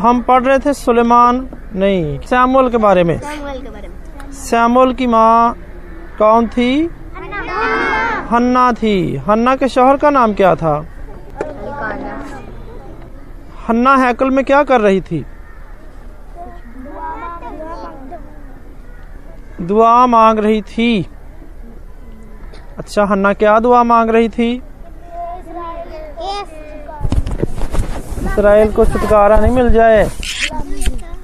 हम पढ़ रहे थे सुलेमान नहीं श्यामुल के बारे में। सैमुअल के बारे में। श्यामुल की माँ कौन थी? हन्ना थी। हन्ना के शोहर का नाम क्या था? हन्ना हैकल में क्या कर रही थी? दुआ मांग रही थी। अच्छा हन्ना क्या दुआ मांग रही थी? इसराइल को छुटकारा नहीं मिल जाए।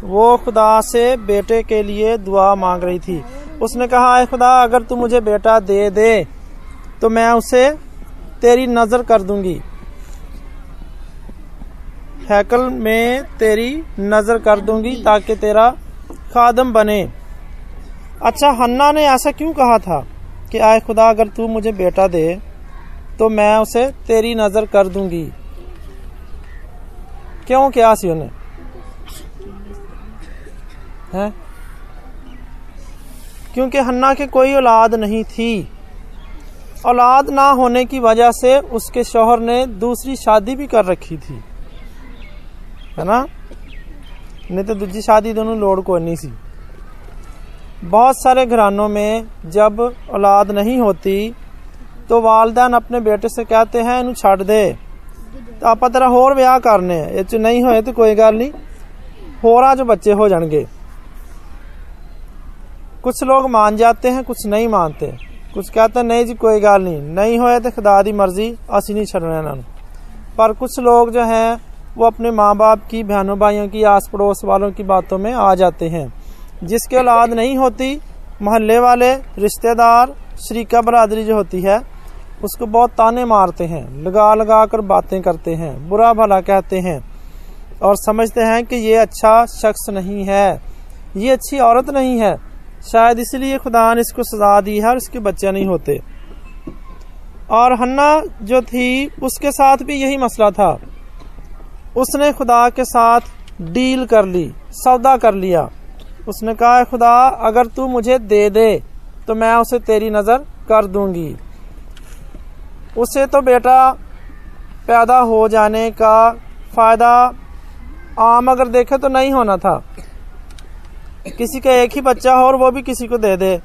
वो खुदा से बेटे के लिए दुआ मांग रही थी। उसने कहा "आए खुदा, अगर तू मुझे बेटा दे दे तो मैं उसे तेरी नज़र कर दूँगी। हैकल में तेरी नज़र कर दूँगी ताकि तेरा खादम बने। अच्छा हन्ना ने ऐसा क्यों कहा था कि आए खुदा, अगर तू मुझे बेटा दे तो मैं उसे तेरी नज़र कर दूँगी? क्यों क्या सी उन्हें? है? क्योंकि हन्ना के कोई औलाद नहीं थी। औलाद ना होने की वजह से उसके शोहर ने दूसरी शादी भी कर रखी थी। है ना? नहीं तो दूसरी शादी दोनों लोड़ को नहीं सी। बहुत सारे घरानों में जब औलाद नहीं होती तो वालदेन अपने बेटे से कहते हैं, इन्हू छड़ दे। तो आप तेरा होर ਵਿਆਹ ਕਰਨੇ ਆ ਇਹ ਚ ਨਹੀਂ ਹੋਏ ਤੇ ਕੋਈ ਗੱਲ ਨਹੀਂ ਹੋਰਾਂ ਚ ਬੱਚੇ ਹੋ ਜਾਣਗੇ कुछ लोग मान जाते हैं कुछ नहीं मानते कुछ कहते हैं नहीं जी कोई गल नहीं नहीं होए तो खुदा दी मर्जी असि नहीं छड़ना इन्हों पर कुछ लोग जो हैं वो अपने माँ बाप की बहनों भाइयों की आस पड़ोस वालों की बातों में आ जाते हैं जिसके औलाद नहीं होती मोहल्ले वाले रिश्तेदार शरीका बरादरी जो होती है उसको बहुत ताने मारते हैं, लगा लगा कर बातें करते हैं, बुरा भला कहते हैं और समझते हैं कि ये अच्छा शख्स नहीं है, ये अच्छी औरत नहीं है। शायद इसलिए खुदा ने इसको सजा दी है और इसके बच्चे नहीं होते। और हन्ना जो थी, उसके साथ भी यही मसला था। उसने खुदा के साथ डील कर ली, सौदा कर लिया। उसने कहा, खुदा, अगर तू मुझे दे दे तो मैं उसे तेरी नज़र कर दूँगी। उसे तो बेटा पैदा हो जाने का फ़ायदा आम अगर देखे तो नहीं होना था। किसी का एक ही बच्चा हो और वो भी किसी को दे दे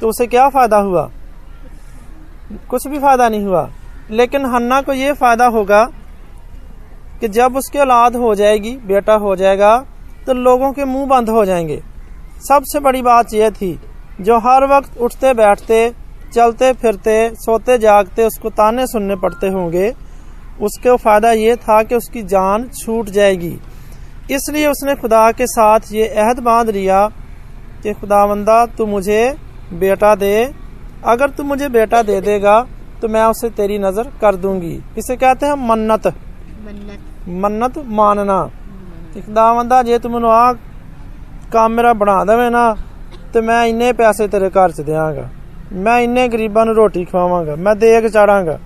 तो उसे क्या फ़ायदा हुआ? कुछ भी फ़ायदा नहीं हुआ। लेकिन हन्ना को ये फ़ायदा होगा कि जब उसकी औलाद हो जाएगी, बेटा हो जाएगा तो लोगों के मुँह बंद हो जाएँगे। सबसे बड़ी बात यह थी, जो हर वक्त उठते बैठते चलते फिरते सोते जागते उसको ताने सुनने पड़ते होंगे। उसको फ़ायदा ये था कि उसकी जान छूट जाएगी। इसलिए उसने खुदा के साथ ये अहद बाँध लिया कि खुदावंदा तू मुझे बेटा दे। अगर तू मुझे बेटा दे देगा तो मैं उसे तेरी नज़र कर दूँगी। इसे कहते हैं मन्नत। मन्नत। मानना। खुदावंदा जे तू मैं आ काम मेरा बना दवे ना तो मैं इन्ने पैसे तेरे घर च देंगा ਮੈਂ ਇੰਨੇ ਗਰੀਬਾਂ ਨੂੰ ਰੋਟੀ ਖਵਾਵਾਂਗਾ ਮੈਂ ਦੇਗ ਚਾੜਾਂਗਾ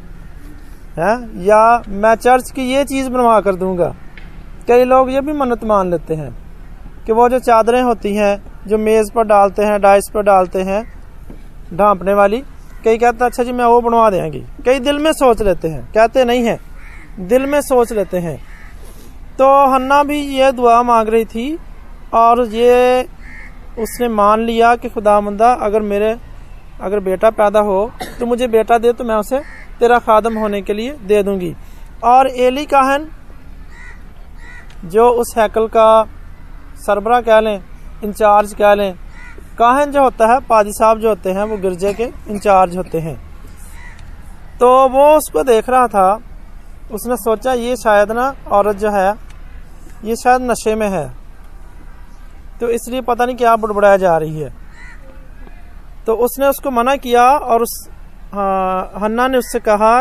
है या मैं चर्च की ये चीज बनवा कर दूंगा कई लोग ये भी मन्नत मान लेते हैं कि वो जो चादरें होती हैं जो मेज पर डालते हैं डाइस पर डालते हैं ढांपने वाली कई कहते हैं अच्छा जी मैं वो बनवा देंगी कई दिल में सोच लेते हैं कहते नहीं है दिल में सोच लेते हैं तो हन्ना भी ये दुआ मांग रही थी और ये उसने मान लिया कि खुदामंदा अगर मेरे अगर बेटा पैदा हो तो मुझे बेटा दे तो मैं उसे तेरा खादम होने के लिए दे दूँगी। और एली काहन, जो उस हैकल का सरबरा कह लें, इंचार्ज कह लें, काहन जो होता है पादी साहब जो होते हैं, वो गिरजे के इंचार्ज होते हैं। तो वो उसको देख रहा था, उसने सोचा, ये शायद ना औरत जो है, ये शायद नशे में है। तो इसलिए पता नहीं क्या बुड़बुड़ाया जा रही है। तो उसने उसको मना किया और उस हाँ, हन्ना ने उससे कहा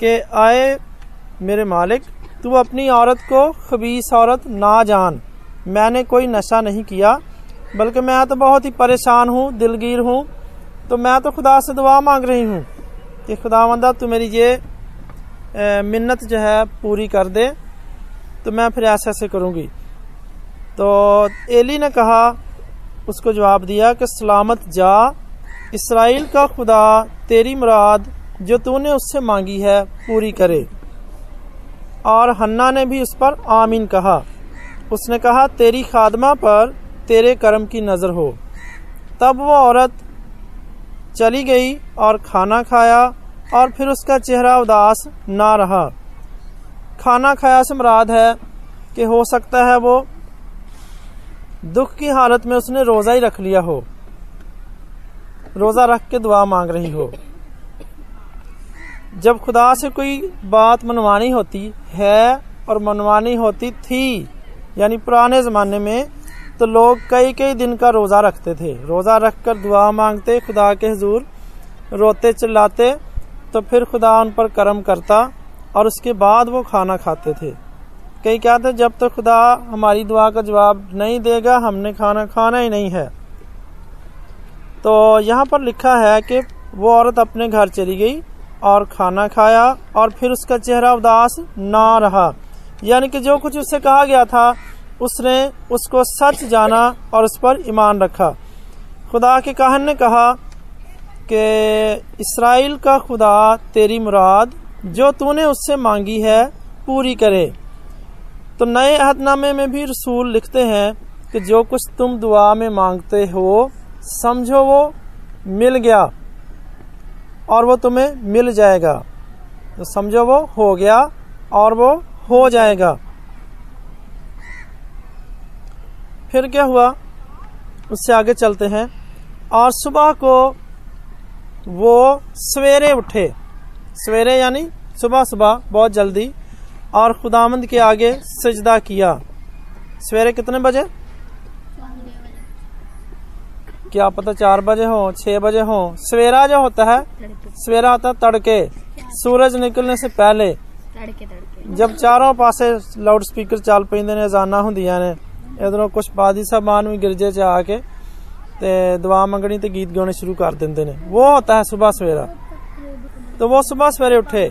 कि आए मेरे मालिक तू अपनी औरत को खबीस औरत ना जान। मैंने कोई नशा नहीं किया बल्कि मैं तो बहुत ही परेशान हूँ दिलगीर हूँ। तो मैं तो खुदा से दुआ मांग रही हूँ कि खुदा मंदा तू मेरी ये मिन्नत जो है पूरी कर दे तो मैं फिर ऐसे ऐसे करूँगी। तो एली ने कहा उसको जवाब दिया कि सलामत जा इसराइल का खुदा, तेरी मुराद जो तूने उससे मांगी है, पूरी करे। और हन्ना ने भी उस पर आमीन कहा। उसने कहा, तेरी खादमा पर तेरे कर्म की नज़र हो। तब वो औरत चली गई और खाना खाया और फिर उसका चेहरा उदास ना रहा। खाना खाया से मुराद है कि हो सकता है वो दुख की हालत में उसने रोजा ही रख लिया हो। रोजा रख के दुआ मांग रही हो। जब खुदा से कोई बात मनवानी होती है और मनवानी होती थी, यानी पुराने जमाने में तो लोग कई कई दिन का रोजा रखते थे। रोजा रख कर दुआ मांगते, खुदा के हजूर रोते, चिल्लाते तो फिर खुदा उन पर कर्म करता और उसके बाद वो खाना खाते थे। कई कहते जब तक तो खुदा हमारी दुआ का जवाब नहीं देगा, हमने खाना खाना ही नहीं है। तो यहाँ पर लिखा है कि वो औरत अपने घर चली गई और खाना खाया और फिर उसका चेहरा उदास ना रहा। यानी कि जो कुछ उससे कहा गया था, उसने उसको सच जाना और उस पर ईमान रखा। खुदा के कहन ने कहा कि इसराइल का खुदा तेरी मुराद, जो तूने उससे मांगी है, पूरी करे। तो नए अहदनामे में भी रसूल लिखते हैं कि जो कुछ तुम दुआ में मांगते हो समझो वो मिल गया और वो तुम्हें मिल जाएगा। तो समझो वो हो गया और वो हो जाएगा। फिर क्या हुआ? उससे आगे चलते हैं और सुबह को वो सवेरे उठे। सवेरे यानी सुबह सुबह बहुत जल्दी और खुदामंद के आगे सजदा किया। सवेरे कितने बजे? क्या पता चार बजे हो छह बजे हो सवेरा जो होता है सवेरा होता है तड़के सूरज निकलने से पहले तड़के तड़के जब चारों पासे ਲਾਊਡ ਸਪੀਕਰ ਚੱਲ ਪੈਂਦੇ ਨੇ ਅਜ਼ਾਨਾਂ ਹੁੰਦੀਆਂ ਨੇ ਇਧਰੋਂ ਕੁਝ ਬਾਦੀ ਸਾਹਿਬਾਨ ਵੀ ਗਿਰਜੇ 'ਚ ਆ ਕੇ ਤੇ ਦੁਆ ਮੰਗਣੀ ਤੇ ਗੀਤ ਗਾਉਣੇ शुरू कर देते ਨੇ वो होता है सुबह सवेरा तो वो सुबह सवेरे उठे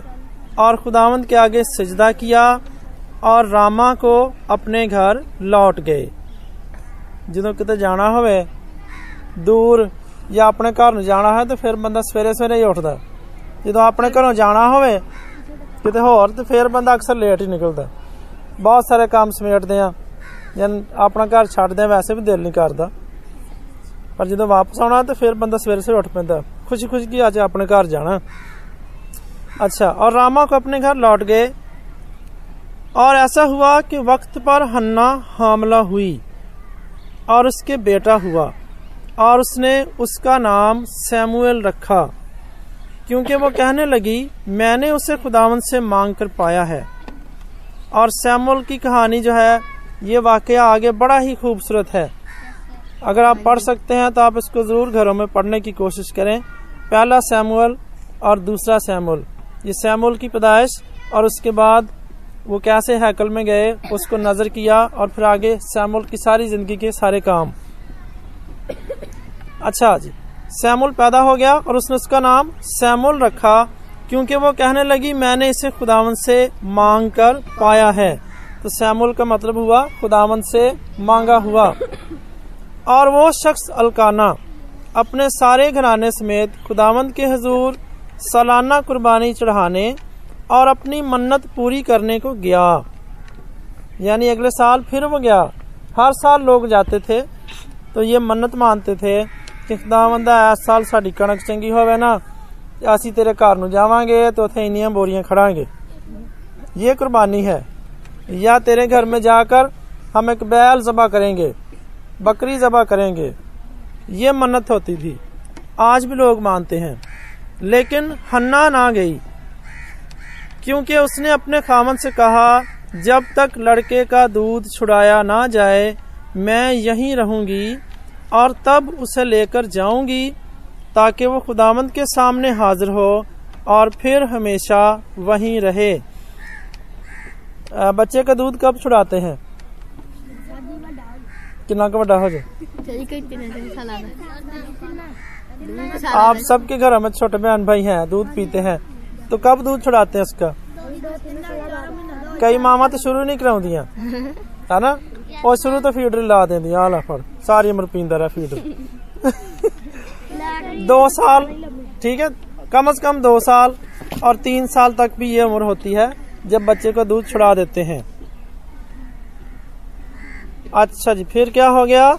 और खुदावंद के आगे सजदा किया और रामा को ਆਪਣੇ ਘਰ ਲੌਟ ਗਏ ਜਦੋਂ ਕਿਤੇ ਜਾਣਾ ਹੋਵੇ ਦੂਰ ਜਾਂ ਆਪਣੇ ਘਰ ਨੂੰ ਜਾਣਾ ਹੈ ਤਾਂ ਫਿਰ ਬੰਦਾ ਸਵੇਰੇ ਸਵੇਰੇ ਹੀ ਉੱਠਦਾ ਜਦੋਂ ਆਪਣੇ ਘਰੋਂ ਜਾਣਾ ਹੋਵੇ ਕਿਤੇ ਹੋਰ ਤੇ ਫਿਰ ਬੰਦਾ ਅਕਸਰ ਲੇਟ ਹੀ ਨਿਕਲਦਾ ਬਹੁਤ ਸਾਰੇ ਕੰਮ ਸਮੇਟਦੇ ਆ ਜਾਂ ਆਪਣਾ ਘਰ ਛੱਡਦੇ ਆ ਵੈਸੇ ਵੀ ਦਿਲ ਨਹੀਂ ਕਰਦਾ ਪਰ ਜਦੋਂ ਵਾਪਸ ਆਉਣਾ ਤੇ ਫਿਰ ਬੰਦਾ ਸਵੇਰੇ ਸਵੇਰੇ ਉੱਠ ਪੈਂਦਾ ਖੁਸ਼ੀ ਖੁਸ਼ੀ ਕੀ ਅੱਜ ਆਪਣੇ ਘਰ ਜਾਣਾ अच्छा और रामा को अपने घर लौट गए और ऐसा हुआ कि वक्त पर हन्ना हामला हुई और उसके बेटा हुआ और उसने उसका नाम सैमुएल रखा, क्योंकि वो कहने लगी, मैंने उसे खुदावन से मांग कर पाया है। और सैमुअल की कहानी जो है, ये वाकया आगे बड़ा ही खूबसूरत है। अगर आप पढ़ सकते हैं तो आप इसको ज़रूर घरों में पढ़ने की कोशिश करें। पहला सैमुअल और दूसरा सैमुअल ये सैमुअल की पैदाइश, और उसके बाद वो कैसे हैकल में गए, उसको नज़र किया, और फिर आगे सैमुअल की सारी ज़िंदगी के सारे काम। अच्छा जी सैमुअल पैदा हो गया और उसने उसका नाम सैमुल रखा, क्योंकि वो कहने लगी, मैंने इसे खुदावन से मांग कर पाया है। तो सैमुल का मतलब हुआ, खुदावन से मांगा हुआ। और वो शख्स अलकाना, अपने सारे घराने समेत खुदावंद के हजूर, सालाना कुर्बानी चढ़ाने और अपनी मन्नत पूरी करने को गया। यानी अगले साल फिर वो गया। हर साल लोग जाते थे तो ये मन्नत मानते थे ਕਿ ਖੁਦਾਵੰਦਾ ਇਸ ਸਾਲ ਸਾਡੀ ਕਣਕ ਚੰਗੀ ਹੋਵੇ ਨਾ ਤੇ ਅਸੀਂ ਤੇਰੇ ਘਰ ਨੂੰ ਜਾਵਾਂਗੇ ਤੇ ਉੱਥੇ ਇੰਨੀਆਂ ਬੋਰੀਆਂ ਖੜਾਂਗੇ ये कुर्बानी है या तेरे घर में जाकर हम एक बैल जबा करेंगे बकरी जबा करेंगे ये मन्नत होती थी आज भी लोग मानते हैं लेकिन हन्ना ना गई क्योंकि उसने अपने खामन से कहा जब तक लड़के का दूध छुड़ाया ना जाए मैं यहीं रहूंगी और तब उसे लेकर जाऊँगी, ताकि वो खुदामंद के सामने हाजिर हो और फिर हमेशा वहीं रहे। बच्चे का दूध कब छुड़ाते हैं? कितना का बड़ा हो जाए। आप सबके घर में छोटे बहन भाई हैं, दूध पीते हैं तो कब दूध छुड़ाते हैं उसका? कई मामा तो शुरू नहीं कराऊ दिया है ना? और तो फीडर ला दें हाँ सारी उम्र पींदा रहा फीडर दो साल ठीक है? कम से कम दो साल और तीन साल तक भी ये उम्र होती है जब बच्चे को दूध छुड़ा देते हैं। अच्छा जी फिर क्या हो गया?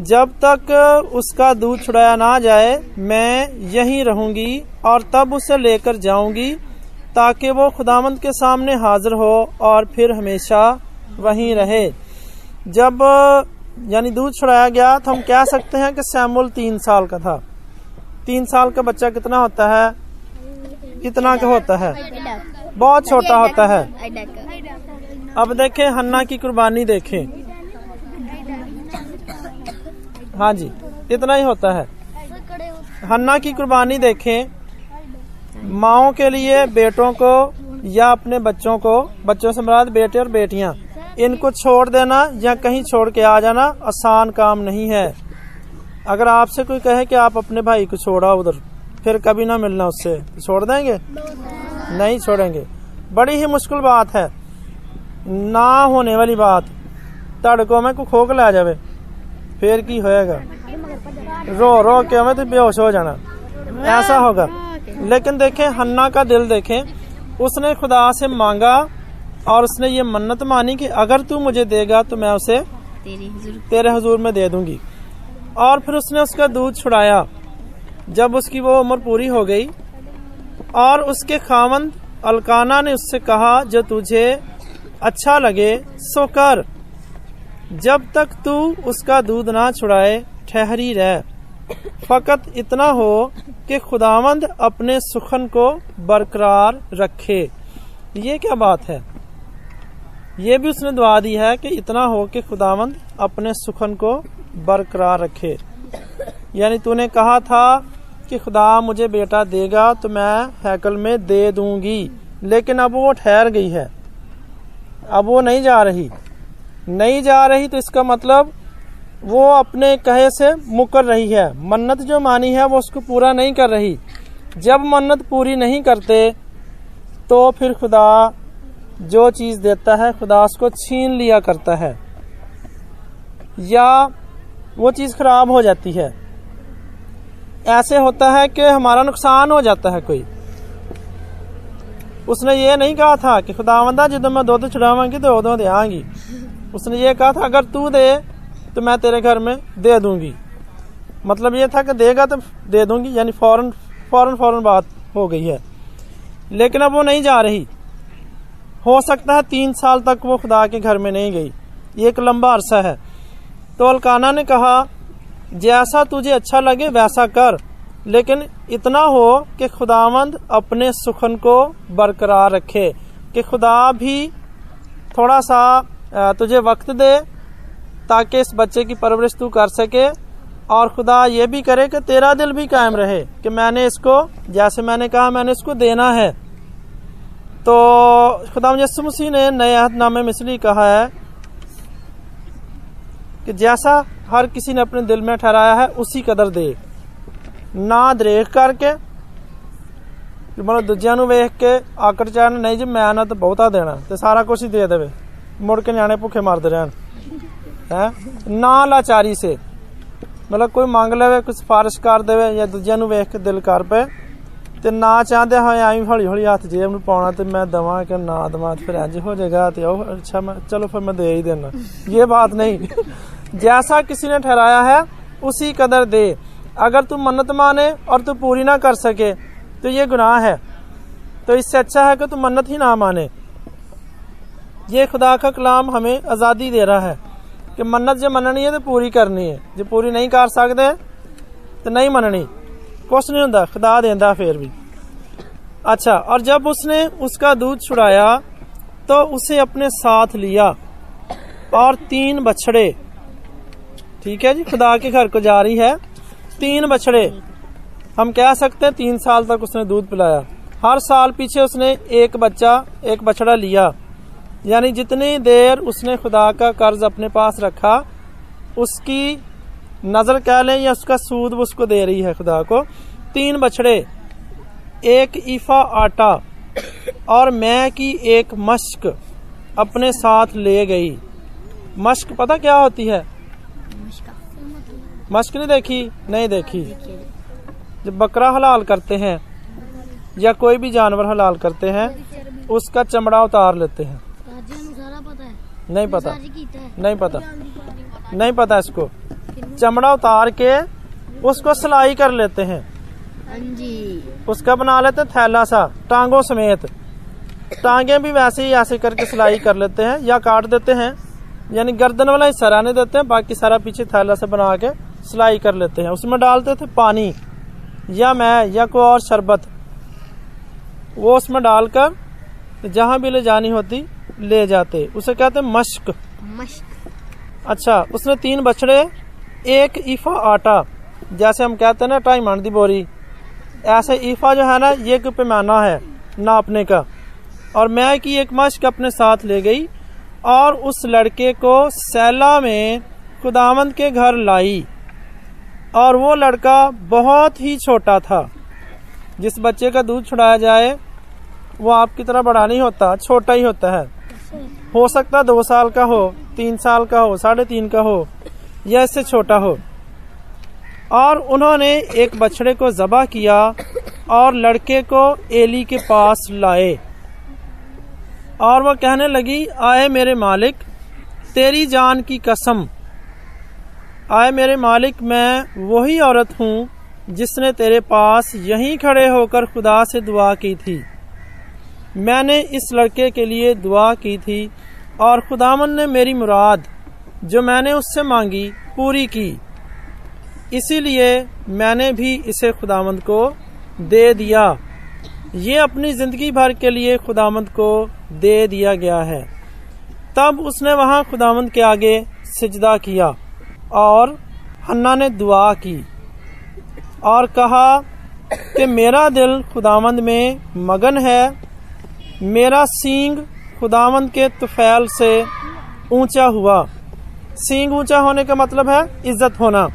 जब तक उसका दूध छुड़ाया ना जाए मैं यहीं रहूँगी और तब उसे लेकर जाऊँगी ताकि वो खुदामंद के सामने हाजिर हो और फिर हमेशा वहीं रहे। जब, यानी दूध छुड़ाया गया तो हम कह सकते हैं कि सैमुल तीन साल का था। तीन साल का बच्चा कितना होता है? कितना का होता है? बहुत छोटा होता है। अब देखें, हन्ना की कुर्बानी देखें। हाँ जी, इतना ही होता है। हन्ना की कुर्बानी देखें। माओ के लिए, बेटों को या अपने बच्चों को, बच्चों से मुराद, बेटे और बेटियाँ। इनको छोड़ देना या कहीं छोड़ के आ जाना आसान काम नहीं है। अगर आपसे कोई कहे कि आप अपने भाई को छोड़ा उधर, फिर कभी ना मिलना उससे। छोड़ देंगे? नहीं छोड़ेंगे। बड़ी ही मुश्किल बात है। ना होने वाली बात। तड़कों में को खोक ला जावे, फिर की होएगा? रो रो के हमें तो बेहोश हो जाना। ऐसा होगा। लेकिन देखें, हन्ना का दिल देखें, उसने खुदा से मांगा और उसने ये मन्नत मानी कि अगर तू मुझे देगा तो मैं उसे तेरे हजूर में दे दूँगी। और फिर उसने उसका दूध छुड़ाया। जब उसकी वो उम्र पूरी हो गई और उसके खामंद अलकाना ने उससे कहा जो तुझे अच्छा लगे सो कर। जब तक तू उसका दूध ना छुड़ाए ठहरी रह। फकत इतना हो कि खुदावंद अपने सुखन को बरकरार रखे। ये क्या बात है? ये भी उसने दुआ दी है कि इतना हो कि खुदावंद अपने सुखन को बरकरार रखे। यानी तूने कहा था कि खुदा मुझे बेटा देगा तो मैं हैकल में दे दूँगी, लेकिन अब वो ठहर गई है। अब वो नहीं जा रही। नहीं जा रही तो इसका मतलब वो अपने कहे से मुकर रही है। मन्नत जो मानी है वो उसको पूरा नहीं कर रही। जब मन्नत पूरी नहीं करते तो फिर खुदा जो चीज़ देता है, खुदा उसको छीन लिया करता है। या वो चीज़ खराब हो जाती है। ऐसे होता है कि हमारा नुकसान हो जाता है कोई। उसने ये नहीं कहा था कि खुदावंदा जो मैं दूध छुड़ावांगी तो उदो दे आऊँगी उसने ये कहा था, अगर तू दे तो मैं तेरे घर में दे दूँगी। मतलब ये था कि देगा तो दे दूँगी, यानी फ़ौरन फ़ौरन फ़ौरन बात हो गई है। लेकिन अब वो नहीं जा रही। हो सकता है तीन साल तक वो खुदा के घर में नहीं गई। ये एक लंबा अरसा है। तो अलकाना ने कहा, जैसा तुझे अच्छा लगे वैसा कर, लेकिन इतना हो कि खुदावंद अपने सुखन को बरकरार रखे, कि खुदा भी थोड़ा सा तुझे वक्त दे, ताकि इस बच्चे की परवरिश तू कर सके, और खुदा ये भी करे कि तेरा दिल भी कायम रहे, कि मैंने इसको, जैसे मैंने कहा मैंने इसको देना है। तो खुदा यसु मसीह ने नए अहदनामे में इसलिए कहा है कि जैसा हर किसी ने अपने दिल में ठहराया है, उसी कदर दे। ना दरेख करके मतलब दूजिया वेख के आकड़ चाहन नहीं जी, मैं ना तो बहुता देना तो सारा कुछ ही दे दे मुड़ के न्याणे भुखे मारते रहन। है? ना लाचारी से। मतलब कोई मांग ले कोई सिफारिश कर दे या दूजिया वेख के दिल कर पे ਤੇ ਨਾ ਚਾਹਦੇ ਹੋਏ ਐਵੇਂ ਹੌਲੀ ਹੌਲੀ ਹੱਥ ਜੇਬ ਨੂੰ ਪਾਉਣਾ ਤੇ ਮੈਂ ਦਵਾਂ ਕਿ ਨਾ ਦਵਾਂ ਫਿਰ ਇੰਜ ਹੋ ਜਾਏਗਾ ਤੇ ਉਹ अच्छा मैं चलो फिर मैं दे ही देना ये बात नहीं जैसा किसी ने ठहराया है उसी कदर दे अगर तू मन्नत माने और तू पूरी ना कर सके तो ये गुनाह है तो इससे अच्छा है कि तू मन्नत ही ना माने ये खुदा का कलाम हमें आज़ादी दे रहा है कि मन्नत जो मननी है तो पूरी करनी है जो पूरी नहीं कर सकते तो नहीं मननी कुछ नहीं होता खुदा देंदा फिर भी। अच्छा और जब उसने उसका दूध छुड़ाया तो उसे अपने साथ लिया और तीन बछड़े। ठीक है जी, खुदा के घर को जा रही है। तीन बछड़े। हम कह सकते हैं तीन साल तक उसने दूध पिलाया। हर साल पीछे उसने एक बच्चा, एक बछड़ा लिया। यानी जितनी देर उसने खुदा का कर्ज अपने पास रखा, उसकी नज़र कह लें या उसका सूद उसको दे रही है खुदा को तीन बछड़े एक ईफा आटा और मैं की एक मश्क अपने साथ ले गई। मश्क पता क्या होती है? मश्क। नहीं देखी? नहीं देखी। जब बकरा हलाल करते हैं या कोई भी जानवर हलाल करते हैं उसका चमड़ा उतार लेते हैं। नहीं पता। नहीं पता। नहीं पता इसको। चमड़ा उतार के उसको सिलाई कर लेते हैं। हाँ जी उसका बना लेते हैं थैला सा टांगों समेत। टांगे भी वैसे ही ऐसे करके सिलाई कर लेते हैं या काट देते हैं। यानी गर्दन वाला हिस्सा रहने देते हैं बाकी सारा पीछे थैला से बना के सिलाई कर लेते हैं। उसमें डालते थे पानी या मैं या कोई और शरबत। वो उसमें डालकर जहाँ भी ले जानी होती ले जाते। उसे कहते मश्क। मश्क। अच्छा उसने तीन बछड़े एक ईफा आटा, जैसे हम कहते हैं ना ढाई मन दी बोरी। ऐसे ईफा जो है ना, ये एक पैमाना है, नापने का। और मैं की एक मश्क अपने साथ ले गई, और उस लड़के को सैला में खुदावंद के घर लाई। और वो लड़का बहुत ही छोटा था। जिस बच्चे का दूध छुड़ाया जाए, वो आपकी तरह बड़ा नहीं होता, छोटा ही होता है। हो सकता दो साल का हो, तीन साल का हो, साढ़े तीन का हो। या इससे छोटा हो। और उन्होंने एक बछड़े को जबा किया और लड़के को एली के पास लाए। और वह कहने लगी, आए मेरे मालिक, तेरी जान की कसम। आए मेरे मालिक, मैं वही औरत हूँ जिसने तेरे पास यहीं खड़े होकर खुदा से दुआ की थी। मैंने इस लड़के के लिए दुआ की थी और खुदावन ने मेरी मुराद जो मैंने उससे मांगी, पूरी की। इसीलिए मैंने भी इसे खुदामंद को दे दिया। ये अपनी ज़िंदगी भर के लिए खुदामंद को दे दिया गया है। तब उसने वहाँ खुदामंद के आगे सिजदा किया और हन्ना ने दुआ की और कहा कि मेरा दिल खुदामंद में मगन है। मेरा सींग खुदामंद के तुफैल से ऊँचा हुआ। सींग ऊँचा होने का मतलब है इज़्ज़त होना।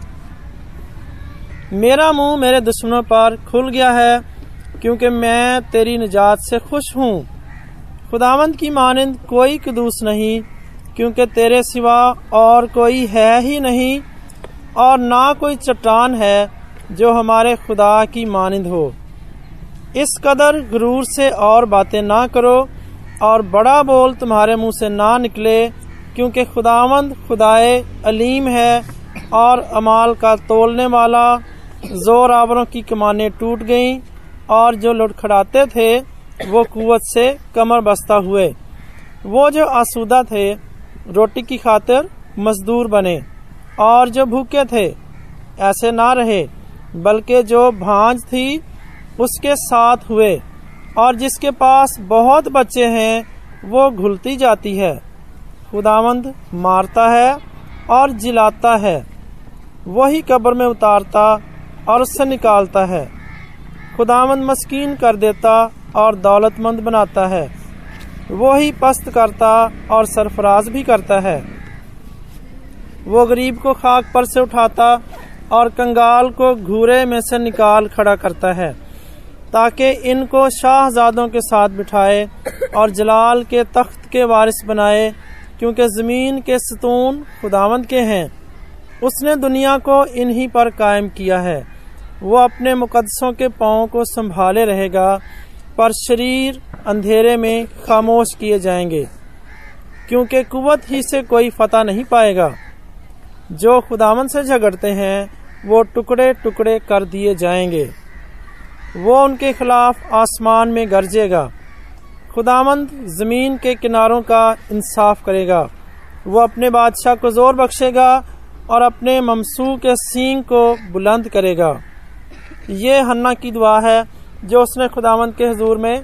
मेरा मुँह मेरे दुश्मनों पर खुल गया है, क्योंकि मैं तेरी निजात से खुश हूँ। खुदावंद की मानंद कोई कदूस नहीं, क्योंकि तेरे सिवा और कोई है ही नहीं, और ना कोई चट्टान है जो हमारे खुदा की मानंद हो। इस कदर गुरूर से और बातें ना करो, और बड़ा बोल तुम्हारे मुँह से ना निकले क्योंकि खुदावंद, खुदाए अलीम है और अमाल का तोलने वाला ज़ोर आवरों की कमाने टूट गईं और जो लुटखड़ाते थे, वो कुवत से कमर बस्ता हुए। वो जो आसूदा थे, रोटी की खातिर मजदूर बने और जो भूखे थे, ऐसे ना रहे, बल्कि जो भांज थी, उसके साथ हुए और जिसके पास बहुत बच्चे हैं, वो घुलती जाती है। खुदावंद मारता है और जिलाता है। वही कब्र में उतारता और उससे निकालता है। खुदावंद मस्कीन कर देता और दौलतमंद बनाता है। वो ही पस्त करता और सरफराज भी करता है। वो गरीब को खाक पर से उठाता और कंगाल को घूरे में से निकाल खड़ा करता है, ताकि इनको शाहजादों के साथ बिठाए और जलाल के तख्त के वारिस बनाए क्योंकि ज़मीन के सतून खुदावंद के हैं। उसने दुनिया को इन्हीं पर कायम किया है। वो अपने मुकदसों के पाँव को संभाले रहेगा, पर शरीर अंधेरे में खामोश किए जाएँगे, क्योंकि कुवत ही से कोई फतह नहीं पाएगा। जो खुदावन से झगड़ते हैं, वो टुकड़े टुकड़े कर दिए जाएँगे। वो उनके खिलाफ आसमान में गरजेगा। खुदामंद ज़मीन के किनारों का इंसाफ करेगा। वो अपने बादशाह को ज़ोर बख्शेगा और अपने ममसू के सींग को बुलंद करेगा। ये हन्ना की दुआ है जो उसने खुदावंद के हजूर में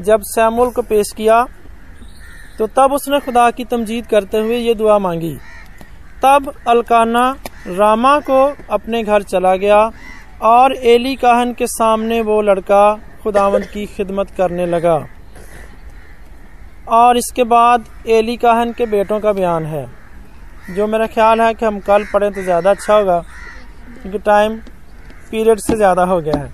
जब सैमुल को पेश किया तो तब उसने खुदा की तमजीद करते हुए ये दुआ मांगी। तब अलकाना रामा को अपने घर चला गया और एली काहन के सामने वो लड़का खुदावंद की खिदमत करने लगा। और इसके बाद एली काहन के बेटों का बयान है। जो मेरा ख्याल है कि हम कल पढ़ें तो ज़्यादा अच्छा होगा क्योंकि टाइम पीरियड से ज़्यादा हो गया है।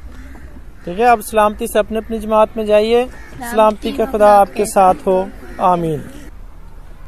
ठीक है अब सलामती से अपने अपनी जमात में जाइए। सलामती का खुदा आपके साथ हो। आमीन।